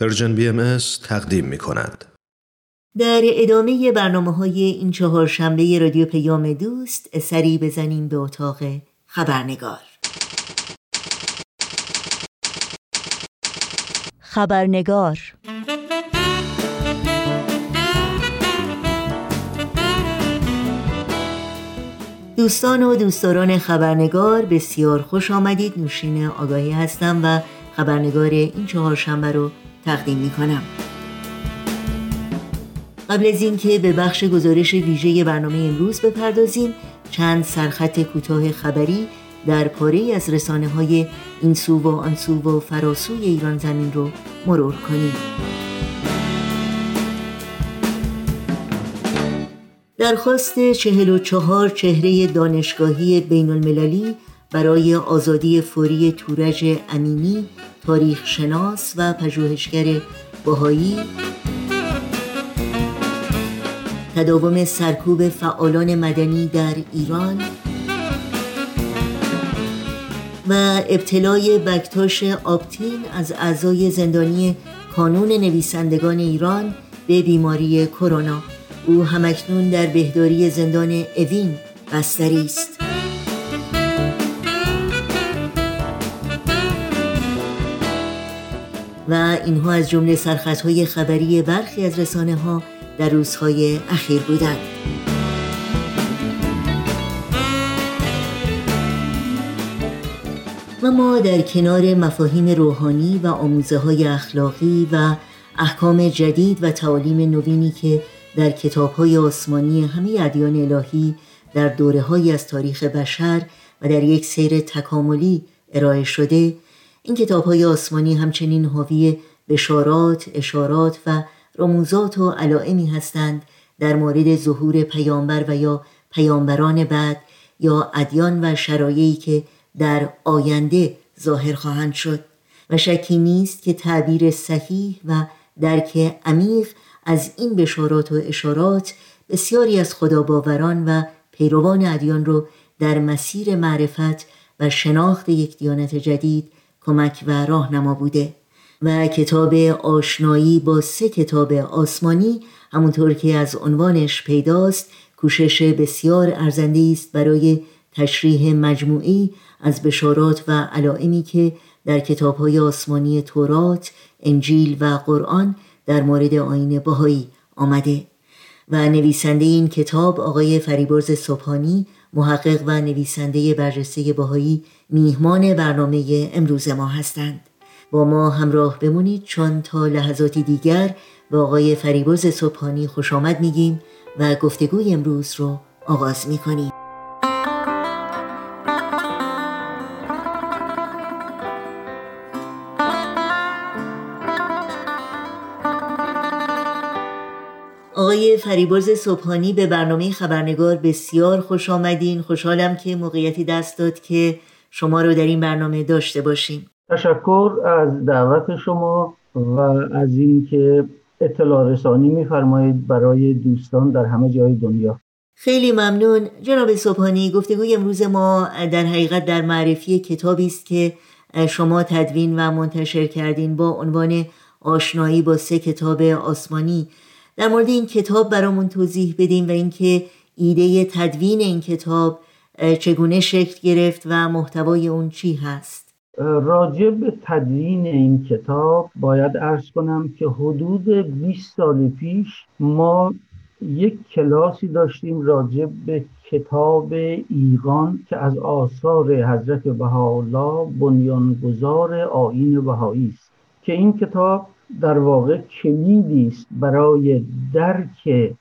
Persian BM تقدیم می کند. در ادامه برنامه های این چهار شنبه رادیو پیام دوست سری بزنیم به اتاق خبرنگار. خبرنگار. دوستان و دوستداران خبرنگار بسیار خوش آمدید. نوشین آگاهی هستم و خبرنگار این چهار شنبه رو تقدیم می کنم قبل از اینکه به بخش گزارش ویژه برنامه امروز بپردازیم چند سرخط کوتاه خبری در پاره از رسانه های این سو و آن سو و فراسوی ایران زمین رو مرور کنیم. درخواست چهل و چهار چهره دانشگاهی بین المللی برای آزادی فوری تورج امینی تاریخ شناس و پژوهشگر باهایی تداوم سرکوب فعالان مدنی در ایران. و ابتلای بکتاش آپتین از اعضای زندانی کانون نویسندگان ایران به بیماری کرونا. او همکنون در بهداری زندان اوین بستری است. و اینها از جمله سرخطهای خبری برخی از رسانه ها در روزهای اخیر بودند. و ما در کنار مفاهیم روحانی و آموزه های اخلاقی و احکام جدید و تعالیم نوینی که در کتاب های آسمانی همه ادیان الهی در دوره های از تاریخ بشر و در یک سیر تکاملی ارائه شده این کتاب های آسمانی همچنین حاوی بشارات، اشارات و رموزات و علائمی هستند در مورد ظهور پیامبر و یا پیامبران بعد یا ادیان و شرایعی که در آینده ظاهر خواهند شد. و شکی نیست که تعبیر صحیح و درک عمیق از این بشارات و اشارات بسیاری از خداباوران و پیروان ادیان رو در مسیر معرفت و شناخت یک دیانت جدید کمک و راهنما بوده و کتاب آشنایی با سه کتاب آسمانی همونطور که از عنوانش پیداست کوشش بسیار ارزنده است برای تشریح مجموعی از بشارات و علائمی که در های آسمانی تورات، انجیل و قرآن در مورد آین باهایی آمده. و نویسنده این کتاب آقای فریبرز صبحانی محقق و نویسنده برجسته باهایی میهمان برنامه امروز ما هستند. با ما همراه بمونید چون تا لحظاتی دیگر با آقای فریبرز صبحانی خوش آمد میگیم و گفتگوی امروز رو آغاز می‌کنیم. آقای فریبرز صبحانی به برنامه خبرنگار بسیار خوش آمدین. خوشحالم که موقعیتی دست داد که شما رو در این برنامه داشته باشیم. تشکر از دعوت شما و از اینکه اطلاع رسانی میفرمایید برای دوستان در همه جای دنیا. خیلی ممنون. جناب صبحانی گفتگوی امروز ما در حقیقت در معرفی کتابی است که شما تدوین و منتشر کردین با عنوان آشنایی با سه کتاب آسمانی. در مورد این کتاب برامون توضیح بدیم و اینکه ایده تدوین این کتاب چگونه شکل گرفت و محتوای اون چی هست. راجع به تدوین این کتاب باید ارز کنم که حدود 20 سال پیش ما یک کلاسی داشتیم راجع به کتاب ایقان که از آثار حضرت بهاءالله بنیانگذار آین بهایی است که این کتاب در واقع کلیدی است برای درک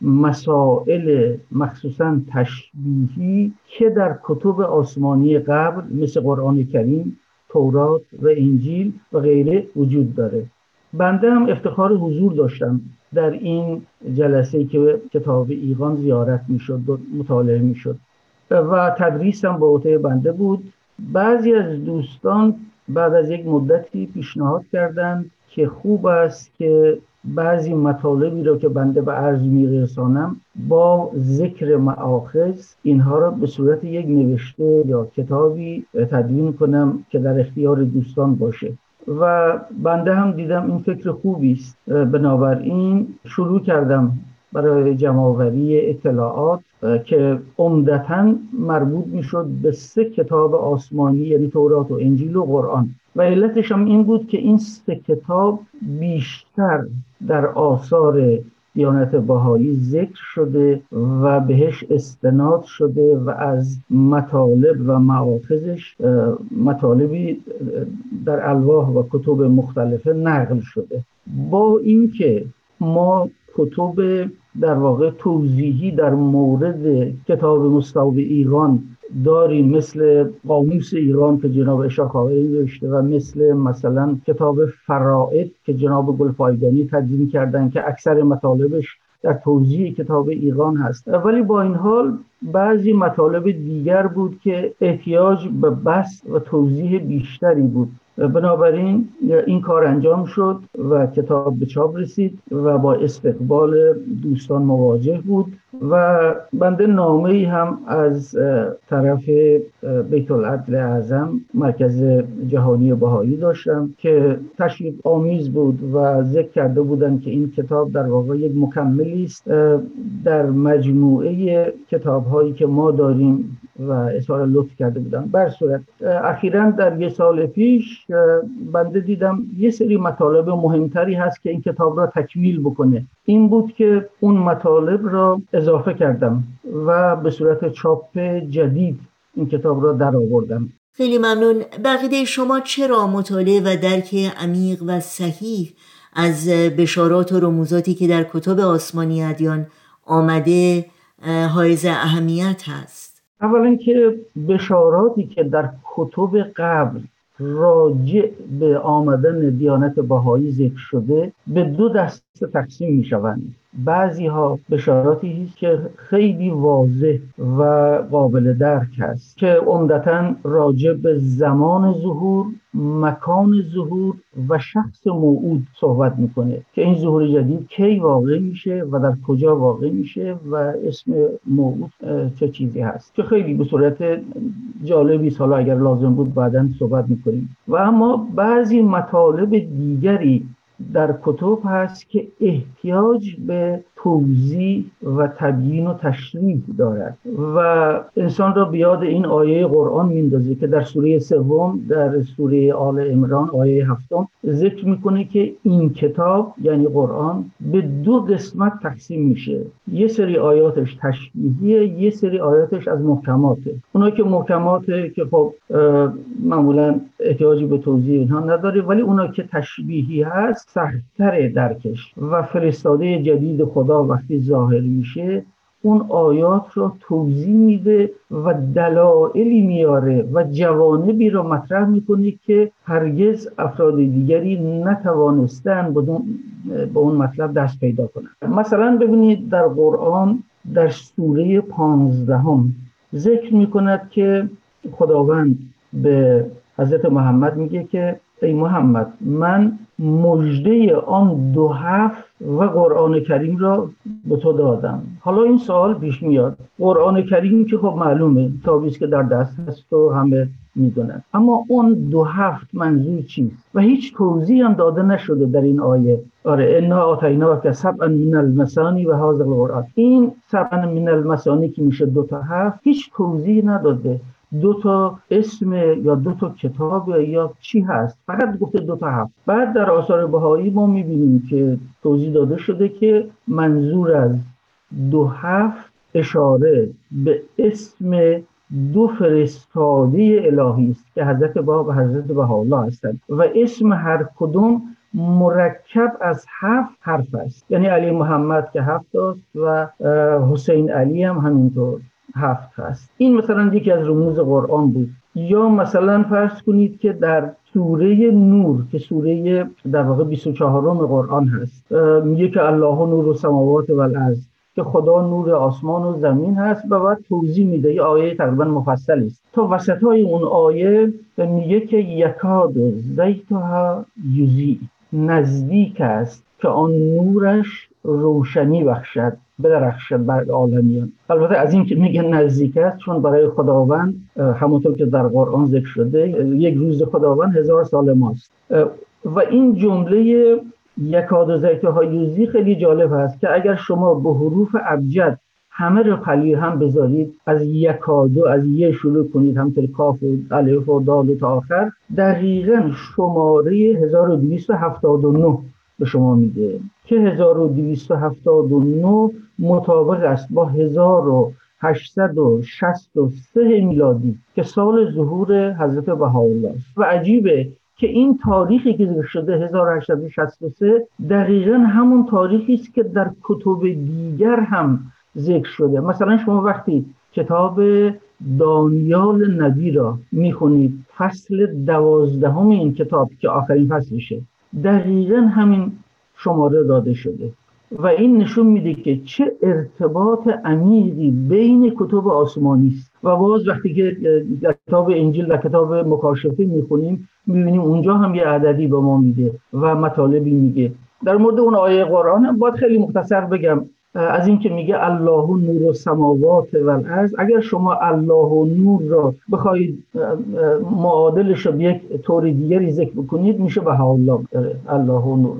مسائل مخصوصا تشبیهی که در کتب آسمانی قبل مثل قرآن کریم تورات و انجیل و غیره وجود داره. بنده هم افتخار حضور داشتم در این جلسه که کتاب ایقان زیارت می‌شد مطالعه می‌شد و تدریسم با عهده بنده بود. بعضی از دوستان بعد از یک مدتی پیشنهاد کردند که خوب است که بعضی مطالبی را که بنده به عرض میرسانم با ذکر معاخذ اینها را به صورت یک نوشته یا کتابی تدوین کنم که در اختیار دوستان باشه. و بنده هم دیدم این فکر خوبی است. بنابراین شروع کردم برای جمعآوری اطلاعات که عمدتا مربوط می‌شد به سه کتاب آسمانی یعنی تورات و انجیل و قرآن. و علتش هم این بود که این سه کتاب بیشتر در آثار دیانت بهایی ذکر شده و بهش استناد شده و از مطالب و معاخذش مطالبی در الواح و کتب مختلفه نقل شده. با اینکه ما کتب در واقع توضیحی در مورد کتاب مستوب ایران داریم مثل قاموس ایران که جناب اشاخاوی نوشته و مثل مثلا کتاب فرائد که جناب گلپایگانی تدوین کردن که اکثر مطالبش در توضیح کتاب ایران هست. ولی با این حال بعضی مطالب دیگر بود که احتیاج به بست و توضیح بیشتری بود. بنابراین این کار انجام شد و کتاب به چاپ رسید و با استقبال دوستان مواجه بود. و بنده نامه ای هم از طرف بیت العدل اعظم مرکز جهانی بهایی داشتم که تشریف آمیز بود و ذکر کرده بودن که این کتاب در واقع یک مکملی است در مجموعه کتاب هایی که ما داریم و اظهار لطف کرده بودن بر صورت اخیرا در یه سال پیش بنده دیدم یه سری مطالب مهمتری هست که این کتاب را تکمیل بکنه. این بود که اون مطالب را اضافه کردم و به صورت چاپ جدید این کتاب را در آوردم. خیلی ممنون. بقیده شما چرا مطالعه و درک عمیق و صحیح از بشارات و رموزاتی که در کتب آسمانی ادیان آمده حائز اهمیت هست؟ اولا که بشاراتی که در کتب قبل راجع به آمدن دیانت بهایی ذکر شده به دو دسته تقسیم می شوند بعضی ها بشاراتی است که خیلی واضح و قابل درک است که عمدتا راجع به زمان ظهور مکان ظهور و شخص موعود صحبت می‌کنه که این ظهور جدید کی واقع میشه و در کجا واقع میشه و اسم موعود چه چیزی هست که خیلی به صورت جالبی حالا اگر لازم بود بعدا صحبت می‌کنیم. و اما بعضی مطالب دیگری در کتب هست که احتیاج به توضیح و تبیین و تشریح دارد. و انسان را بیاد این آیه قرآن میندازه که در سوره سوم در سوره آل عمران آیه هفتم ذکر می‌کنه که این کتاب یعنی قرآن به دو قسمت تقسیم میشه. یه سری آیاتش تشریحیه یه سری آیاتش از محکماته. اونایی که محکماته که خب معمولا احتیاجی به توضیح اینها نداره ولی اونایی که تشبیهی هست سختتر درکش و فرستاده جدید خدا وقتی ظاهر میشه اون آیات رو توضیح میده و دلایلی میاره و جوانبی رو مطرح می‌کنه که هرگز افراد دیگری نتوانستن به اون مطلب دست پیدا کنن. مثلا ببینید در قرآن در سوره پانزدهم ذکر می‌کند که خداوند به حضرت محمد میگه که ای محمد من مجده آن دو هفت و قرآن کریم را به تو دادم. حالا این سوال پیش میاد. قرآن کریم که خب معلومه تابیست که در دست هست و همه می‌دونن. اما اون دو هفت منظور چیست؟ و هیچ توضیح هم داده نشده در این آیه. آره انا آتینا که سبعا من المسانی و حاضر القرآن. این سبعا من المسانی که میشه دو تا هفت هیچ توضیح نداده. دو تا اسم یا دو تا کتاب یا چی هست؟ فقط گفته دو تا هفت بعد در آثار بهایی ما می‌بینیم که توضیح داده شده که منظور از دو هفت اشاره به اسم دو فرستاده الهی است که حضرت باب و حضرت بهاءالله هستند. و اسم هر کدوم مرکب از هفت حرف است. یعنی علی محمد که هفت است و حسین علی هم همینطور. هفت هست. این مثلا یکی از رموز قرآن بود. یا مثلا فرض کنید که در سوره نور که سوره در واقع 24 قرآن هست میگه که الله نور و سماوات و الارض که خدا نور آسمان و زمین هست و بعد توضیح میده. یه آیه تقریبا مفصل است. تا وسط های اون آیه میگه که یکاد زیتها یوزی نزدیک است که آن نورش روشنی بخشد بدرخشد بر عالمیان. البته از این که میگه نزدیک است چون برای خداوند همونطور که در قرآن ذکر شده یک روز خداوند هزار سال ماست. و این جمله یکاد و زیت یوزی خیلی جالب هست که اگر شما به حروف ابجد همه رو خلی هم بذارید از یکادو از یه شروع کنید همطور کاف و الف و دال تا آخر دقیقا شماره 1279 به شما میده که 1279 مطابق است با 1863 میلادی که سال ظهور حضرت بهاءالله است. و عجیبه که این تاریخی که ذکر شده 1863 دقیقا همون تاریخی است که در کتب دیگر هم ذکر شده. مثلا شما وقتی کتاب دانیال نبی را می‌خونید فصل دوازدهم این کتاب که آخرین فصلشه دقیقا همین شماره داده شده. و این نشون میده که چه ارتباط عمیقی بین کتب آسمانی است. و باز وقتی که کتاب انجیل و کتاب مکاشفه می‌خونیم می‌بینیم اونجا هم یه عددی به ما میده و مطالبی میگه. در مورد اون آیه قرآن باید خیلی مختصر بگم. از اینکه میگه الله نور سماوات و الارض اگر شما الله و نور را بخواید معادلش رو به یک طور دیگری ذکر بکنید میشه به الله الله و نور.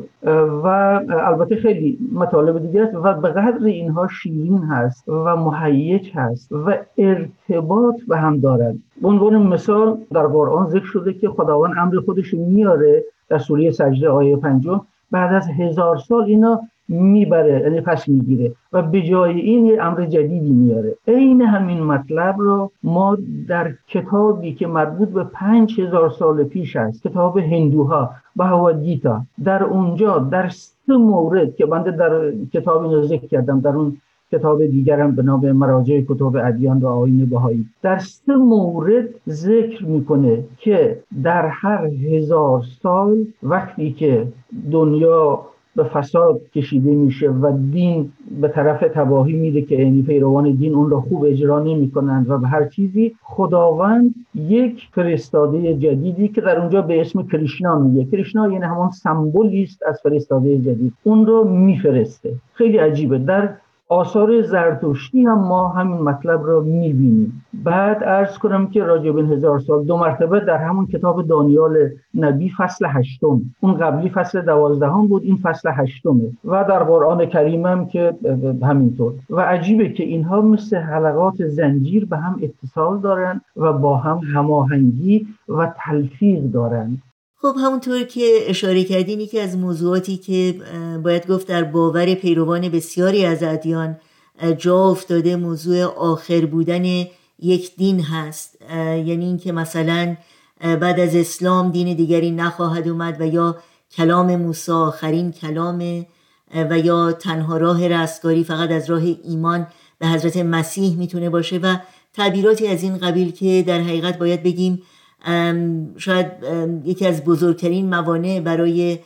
و البته خیلی مطالب دیگه است و به قدر اینها شیرین هست و محیج هست و ارتباط به هم دارد به عنوان مثال در قرآن ذکر شده که خداوند امر خودش میاره در سوره سجده آیه پنجم. بعد از هزار سال اینا می‌بره یعنی پس می‌گیره. و به جای این یه امر جدیدی میاره. عین همین مطلب رو ما در کتابی که مربوط به پنج هزار سال پیش است کتاب هندوها گیتا در اونجا در سه مورد که بنده در کتاب اینو ذکر کردم در اون کتاب دیگرم به نام مراجع کتاب ادیان و آین بهایی در سه مورد ذکر می‌کنه که در هر هزار سال وقتی که دنیا به فساد کشیده میشه و دین به طرف تباهی میره که یعنی پیروان دین اون را خوب اجرا نمی‌کنند و به هر چیزی خداوند یک فرستاده جدیدی که در اونجا به اسم کریشنا میگه. کریشنا یعنی همون سمبولی است از فرستاده جدید. اون رو میفرسته. خیلی عجیبه. در آثار زرتشتی هم ما همین مطلب را می‌بینیم. بعد ارز کنم که راجع به هزار سال دو مرتبه در همون کتاب دانیال نبی فصل هشتم. اون قبلی فصل دوازدهم بود این فصل هشتمه. و در قرآن کریم هم که همینطور. و عجیبه که اینها مثل حلقات زنجیر به هم اتصال دارن و با هم هماهنگی و تلفیق دارند خب همونطور که اشاره کردین یکی از موضوعاتی که باید گفت در باور پیروان بسیاری از ادیان جا افتاده موضوع آخر بودن یک دین هست. یعنی اینکه مثلا بعد از اسلام دین دیگری نخواهد اومد و یا کلام موسی آخرین کلام و یا تنها راه رستگاری فقط از راه ایمان به حضرت مسیح می‌تونه باشه و تعبیراتی از این قبیل که در حقیقت باید بگیم شاید یکی از بزرگترین موانع برای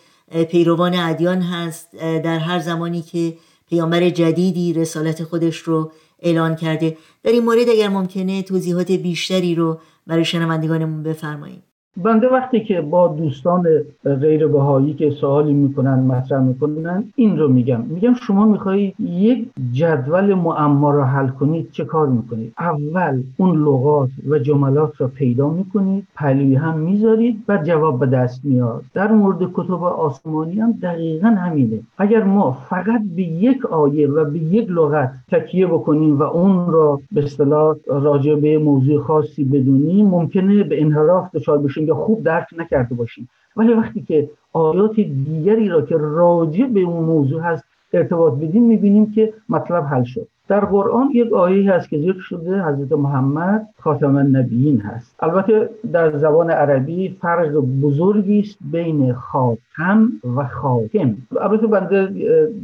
پیروان ادیان هست در هر زمانی که پیامبر جدیدی رسالت خودش رو اعلان کرده. در این مورد اگر ممکنه توضیحات بیشتری رو برای شنوندگانمون بفرمایید. بنده وقتی که با دوستان غیر بهایی که سوالی می‌کنن مطرح می‌کنن این رو میگم. میگم شما می‌خواهید یک جدول معما رو حل کنید چه کار می‌کنید؟ اول اون لغات و جملات رو پیدا می‌کنید پلوی هم می‌ذارید و جواب به دست میاد در مورد کتب آسمانی هم دقیقا همینه. اگر ما فقط به یک آیه و به یک لغت تکیه بکنیم و اون را به اصطلاح راجع به موضوع خاصی بدونیم ممکنه به انحراف دچار بشیم یا خوب درک نکرده باشیم. ولی وقتی که آیات دیگری را که راجع به اون موضوع هست ارتباط بدیم می‌بینیم که مطلب حل شد. در قرآن یک آیه هست که ذکر شده حضرت محمد خاتم النبیین هست. البته در زبان عربی فرق بزرگی است بین خاتم و خاتم. البته بنده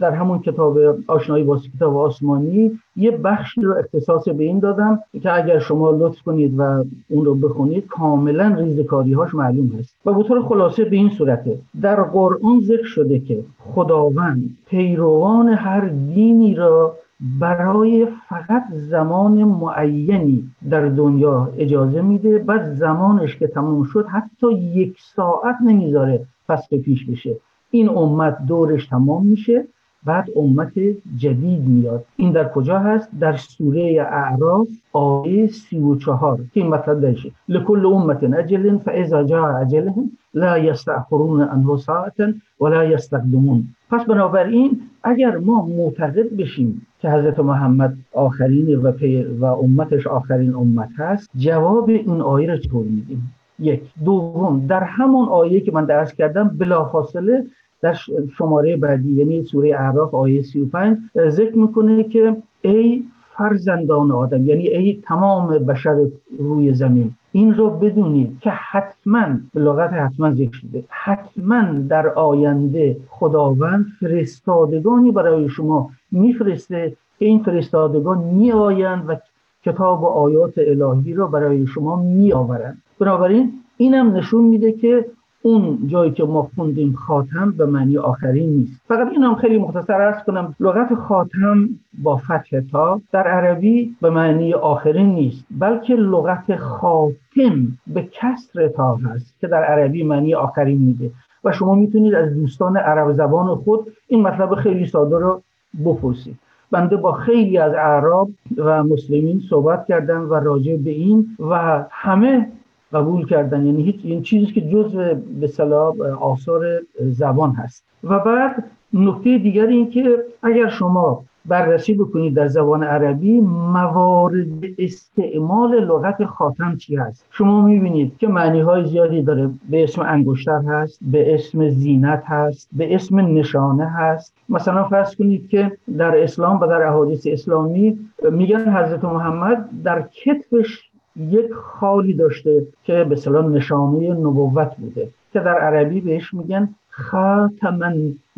در همون کتاب آشنایی با کتاب آسمانی یه بخشی رو اختصاص به این دادم که اگر شما لطف کنید و اون رو بخونید کاملا ریزکاری هاش معلوم هست. و به طور خلاصه به این صورته در قرآن ذکر شده که خداوند پیروان هر دینی را برای فقط زمان معینی در دنیا اجازه میده بعد زمانش که تموم شد حتی یک ساعت نمی‌ذاره فصل پیش بشه. این امت دورش تمام میشه بعد امت جدید میاد. این در کجا هست؟ در سوره اعراف آیه سی و چهار. که این مطلب داشته لکل امت اجل فاذا جاء اجلهم لا یستأخرون عنه ساعتا ولا یستقدمون. پس بنابراین اگر ما معتقد بشیم که حضرت محمد آخرین و, و امتش آخرین امت هست جواب این آیه را چطور میدیم؟ یک. دوم در همون آیه که من درس کردم بلافاصله در شماره بعدی یعنی سوره اعراف آیه 35 ذکر می‌کنه که ای فرزندان آدم یعنی ای تمام بشر روی زمین این رو بدونید که حتما لغت حتما ذکر شده حتما در آینده خداوند فرستادگانی برای شما میفرسته این فرستادگان میآیند و کتاب و آیات الهی را برای شما میآورند. بنابراین اینم نشون میده که اون جایی که ما خوندیم خاتم به معنی آخرین نیست. فقط این هم خیلی مختصر ارز کنم لغت خاتم با فتح تا در عربی به معنی آخرین نیست بلکه لغت خاتم به کسر تا هست که در عربی معنی آخرین میده. و شما می‌تونید از دوستان عرب زبان خود این مطلب خیلی ساده رو بپرسید بنده با خیلی از اعراب و مسلمین صحبت کردم و راجع به این و همه قبول کردن. یعنی هیچ این چیزی که جزء به صلاح آثار زبان هست. و بعد نکته دیگر این که اگر شما بررسی بکنید در زبان عربی موارد استعمال لغت خاتم چی هست؟ شما می‌بینید که معنی های زیادی داره. به اسم انگشتر هست به اسم زینت هست به اسم نشانه هست. مثلا فرض کنید که در اسلام و در احادیث اسلامی میگن حضرت محمد در کتفش یک خالی داشته که به صلاح نشانه نبوت بوده که در عربی بهش میگن خاتم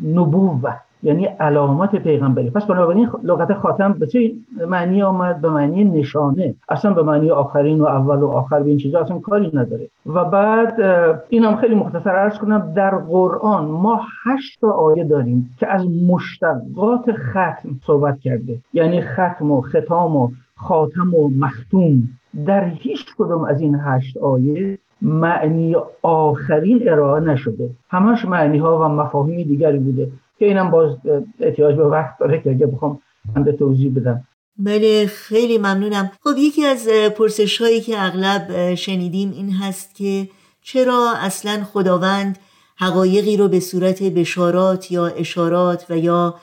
نبوه یعنی علامت پیغمبری. پس بنابراین لغت خاتم به چه معنی آمد؟ به معنی نشانه. اصلا به معنی آخرین و اول و آخر به این چیزا اصلا کاری نداره. و بعد اینم خیلی مختصر عرض کنم در قرآن ما هشت آیه داریم که از مشتقات ختم صحبت کرده. یعنی ختم و ختام و خاتم و مختوم. در هیچ کدوم از این هشت آیه معنی آخرین ارائه نشده. همش معنی ها و مفاهیم دیگری بوده. که اینم باز احتیاج به وقت داره که اگه بخوام من توضیح بدم. بله خیلی ممنونم. خب یکی از پرسش هایی که اغلب شنیدیم این هست که چرا اصلا خداوند حقایقی رو به صورت بشارات یا اشارات و یا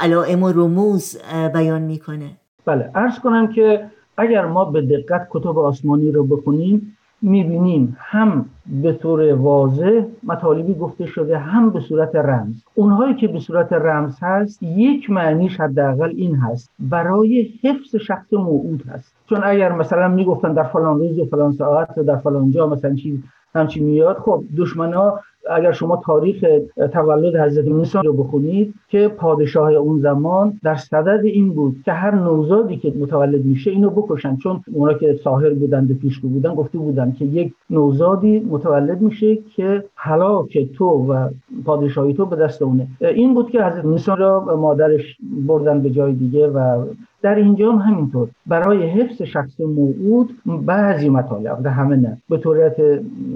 علائم و رموز بیان می‌کنه؟ بله ارز کنم که اگر ما به دقت کتب آسمانی رو بخونیم می‌بینیم هم به طور واضح مطالبی گفته شده هم به صورت رمز. اونهایی که به صورت رمز هست یک معنیش حداقل این هست برای حفظ شخص موعود هست. چون اگر مثلا می‌گفتن در فلان روز و فلان ساعت و در فلان جا مثلا چیز همچی میاد خب دشمنا اگر شما تاریخ تولد حضرت موسی رو بخونید که پادشاه اون زمان در صدد این بود که هر نوزادی که متولد میشه اینو بکشن. چون اونا که ساحر بودند و پیشگو بودن گفته بودن که یک نوزادی متولد میشه که هلاک تو و پادشاهی تو به دست اونه. این بود که حضرت موسی را مادرش بردن به جای دیگه و در اینجا هم همینطور. برای حفظ شخص موعود بعضی مطالب در همه نه. به طورت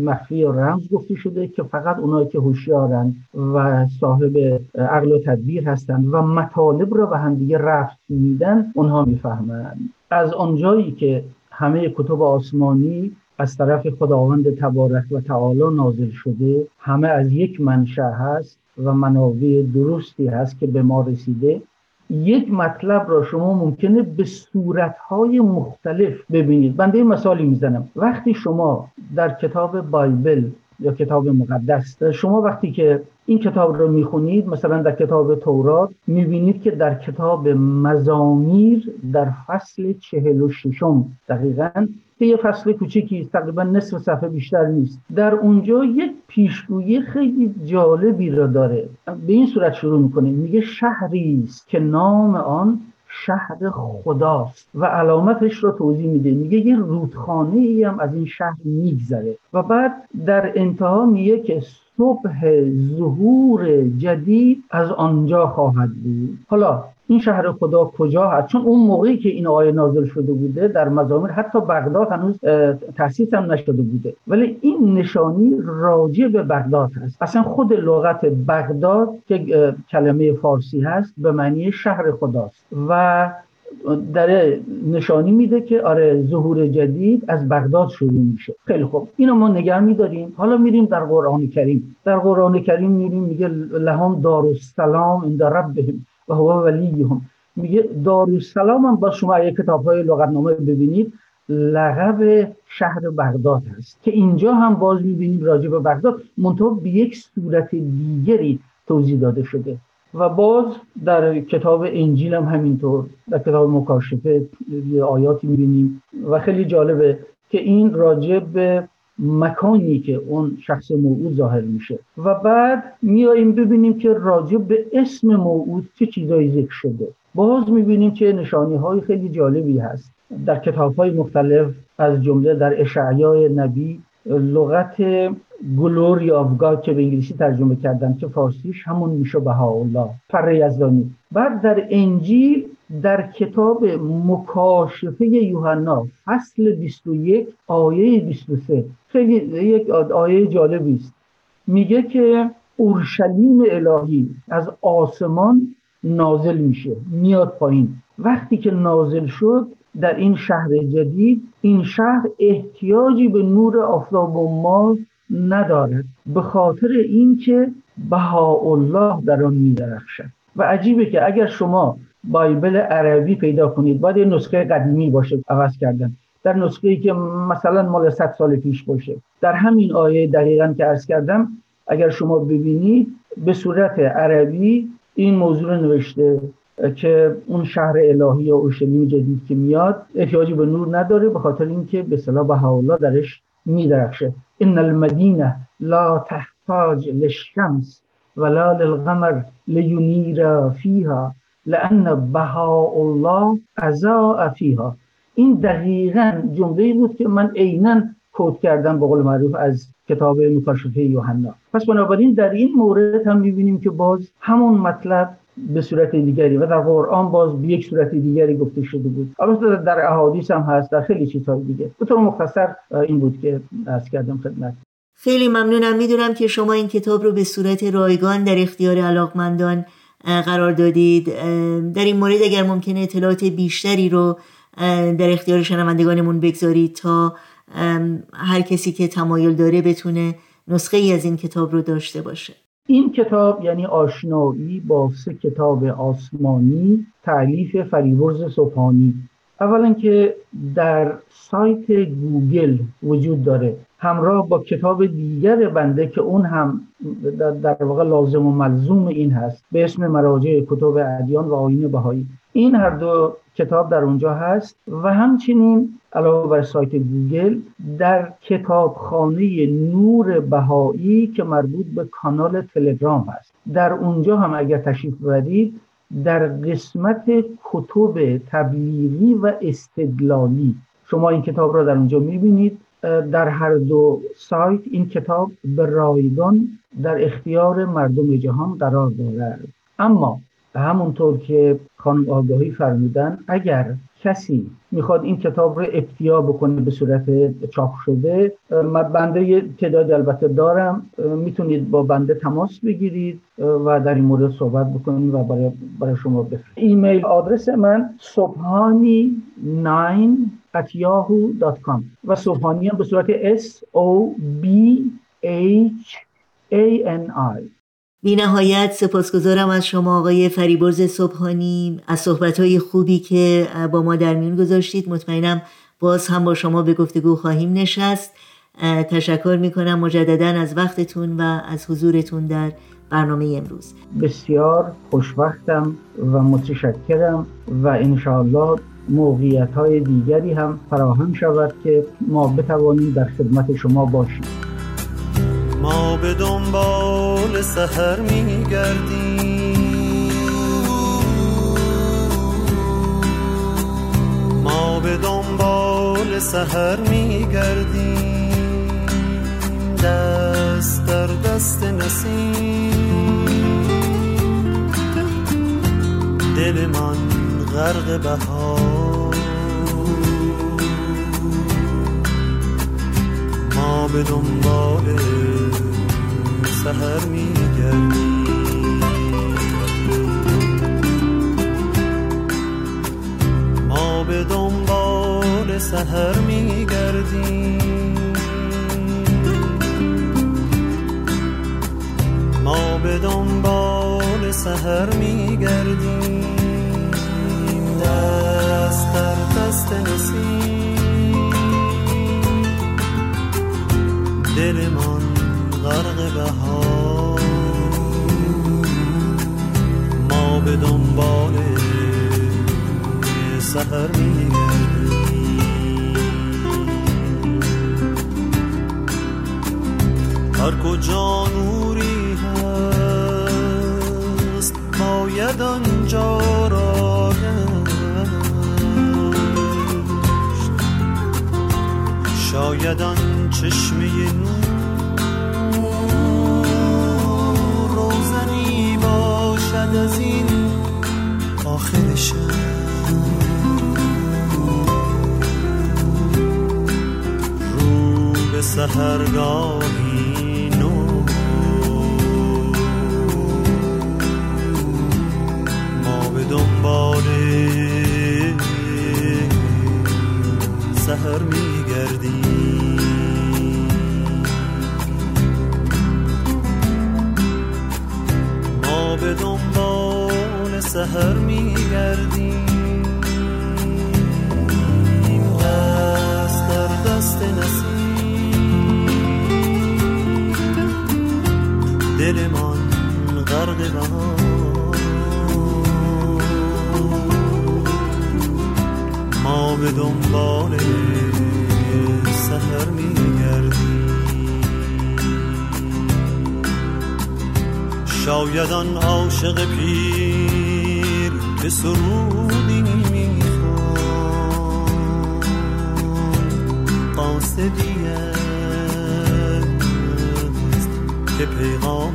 مخفی و رمز گفته شده که فقط اونایی که هوشیارن و صاحب عقل و تدبیر هستند و مطالب را به همدیگه رفت میدن اونها می‌فهمند. از آنجایی که همه کتب آسمانی از طرف خداوند تبارک و تعالی نازل شده همه از یک منشأ هست و منابع درستی هست که به ما رسیده. یک مطلب را شما ممکنه به صورتهای مختلف ببینید. بنده مثالی می‌زنم. وقتی شما در کتاب بایبل یا کتاب مقدس. شما وقتی که این کتاب رو می‌خونید مثلا در کتاب تورات می‌بینید که در کتاب مزامیر در فصل چهل و ششم دقیقا یه فصل کوچکی تقریبا نصف صفحه بیشتر نیست. در اونجا یک پیشگویی خیلی جالبی را داره. به این صورت شروع می‌کنه. میگه شهری است که نام آن شهر خداست و علامتش رو توضیح میده. میگه یه رودخانه ای هم از این شهر میگذره و بعد در انتها میگه که صبح ظهور جدید از آنجا خواهد بود. حالا این شهر خدا کجا هست؟ چون اون موقعی که این آیه نازل شده بوده در مزامیر حتی بغداد هنوز تاسیس هم نشده بوده. ولی این نشانی راجع به بغداد هست. اصلا خود لغت بغداد که کلمه فارسی هست به معنی شهر خداست. و داره نشانی میده که آره ظهور جدید از بغداد شروع میشه. خیلی خوب. اینو ما نگه میداریم. حالا میریم در قرآن کریم. در قرآن کریم میریم میگه لهم دارالسلام عند ربهم. و هو ولیهم. میگه دارالسلام هم با شما اگه کتاب های لغتنامه ببینید. لقب شهر بغداد هست. که اینجا هم باز می‌بینیم راجع به بغداد. منتها به یک صورت دیگری توضیح داده شده. و باز در کتاب انجیل هم همینطور در کتاب مکاشفه آیاتی می‌بینیم. و خیلی جالبه که این راجع به مکانی که اون شخص موعود ظاهر میشه. و بعد میاییم ببینیم که راجع به اسم موعود چه چیزایی ذکر شده. باز می‌بینیم که نشانی های خیلی جالبی هست. در کتاب های مختلف از جمله در اشعیای نبی لغت گلوری آف گاد که به انگلیسی ترجمه کردن که فارسیش همون میشه الله فر یزدانی بعد در انجیل در کتاب مکاشفه یوحنا فصل 21 آیه 23 خیلی یک آیه جالبی است. میگه که اورشلیم الهی از آسمان نازل میشه میاد پایین. وقتی که نازل شد در این شهر جدید این شهر احتیاجی به نور آفتاب و ماه ندارد به خاطر اینکه الله در آن میدرخشد. و عجیبه که اگر شما بایبل عربی پیدا کنید. باید نسخه قدیمی باشه عوض کردن. در نسخه ای که مثلا مال 100 سال پیش باشه. در همین آیه دقیقا که عرض کردم اگر شما ببینید به صورت عربی این موضوع نوشته که اون شهر الهی یا اورشلیم جدید که میاد احتیاجی به نور نداره به خاطر اینکه به صلاح الله درش میدرخشه. ان المدینه لا تحتاج للشمس ولا للقمر لینیر فیها لان بهاء الله ازا فیها این دقیقا جمله بود که من عینا کود کردم به قول معروف از کتاب مکاشفه یوحنا. پس بنابراین در این مورد هم می‌بینیم که باز همون مطلب به صورت دیگری و در قرآن باز به یک صورت دیگری گفته شده بود. البته در احادیث هم هست در خیلی چیزهای دیگه. به طور مختصر این بود که از کردم خدمت. خیلی ممنونم. می‌دونم که شما این کتاب رو به صورت رایگان در اختیار علاقمندان قرار دادید. در این مورد اگر ممکنه اطلاعات بیشتری رو در اختیار شنوندگانمون بگذارید تا هر کسی که تمایل داره بتونه نسخه ای از این کتاب رو داشته باشه. این کتاب یعنی آشنایی با سه کتاب آسمانی تعلیف فریورز صبحانی. اولا که در سایت گوگل وجود داره. همراه با کتاب دیگر بنده که اون هم در واقع لازم و ملزوم این هست. به اسم مراجع کتب ادیان و آین بهایی. این هر دو کتاب در اونجا هست و همچنین علاوه بر سایت گوگل در کتابخانه نور بهایی که مربوط به کانال تلگرام هست. در اونجا هم اگر تشریف ببرید در قسمت کتب تبلیغی و استدلالی شما این کتاب را در اونجا می‌بینید. در هر دو سایت این کتاب به رایگان در اختیار مردم جهان قرار دارد. اما همونطور که خانم آگاهی فرمودن اگر کسی می‌خواد این کتاب رو ابتیا بکنه به صورت چاپ شده بنده یه تعداد البته دارم می‌تونید با بنده تماس بگیرید و در این مورد صحبت بکنید و برای, برای شما بفرستید ایمیل آدرس من صبحانی 9 at yahoo.com و صبحانی هم به صورت S O B H A N I. بی نهایت سپاسگزارم از شما آقای فریبرز صبحانی از صحبتهای خوبی که با ما در میون گذاشتید. مطمئنم باز هم با شما به گفتگو خواهیم نشست. تشکر می‌کنم مجددا از وقتتون و از حضورتون در برنامه امروز. بسیار خوشوقتم و متشکرم و انشاءالله موقعیت های دیگری هم فراهم شود که ما بتوانیم در خدمت شما باشیم. ما به دنبال سهر میگردیم. ما به دنبال سهر میگردیم. دست در دست نسیم. دل من غرق بهار. ما به دنبال سهر میگردی. سهر میگردیم. ما به دنبال سهر میگردیم. دست در دست نسیم. دلمان غرق بهار. ما به دنبال میگردیم. هر کجا نوری هست باید آنجا را شاید آن چشمه نور از این آخر رو به سهرگاهی نو ما به دنبال سهر میگردیم. به دنبال سهر میگردیم. دست در دست دلمان غرق بهار. ما به دنبال سهر میگردیم. شاید آن عاشق پیر که سرودی می‌خوان قاصدی است که پیغام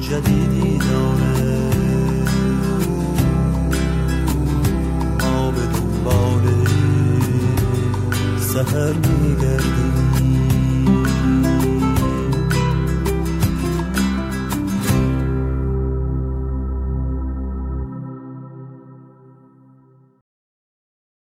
جدیدی داره. ما به دنبال سهر میگردیم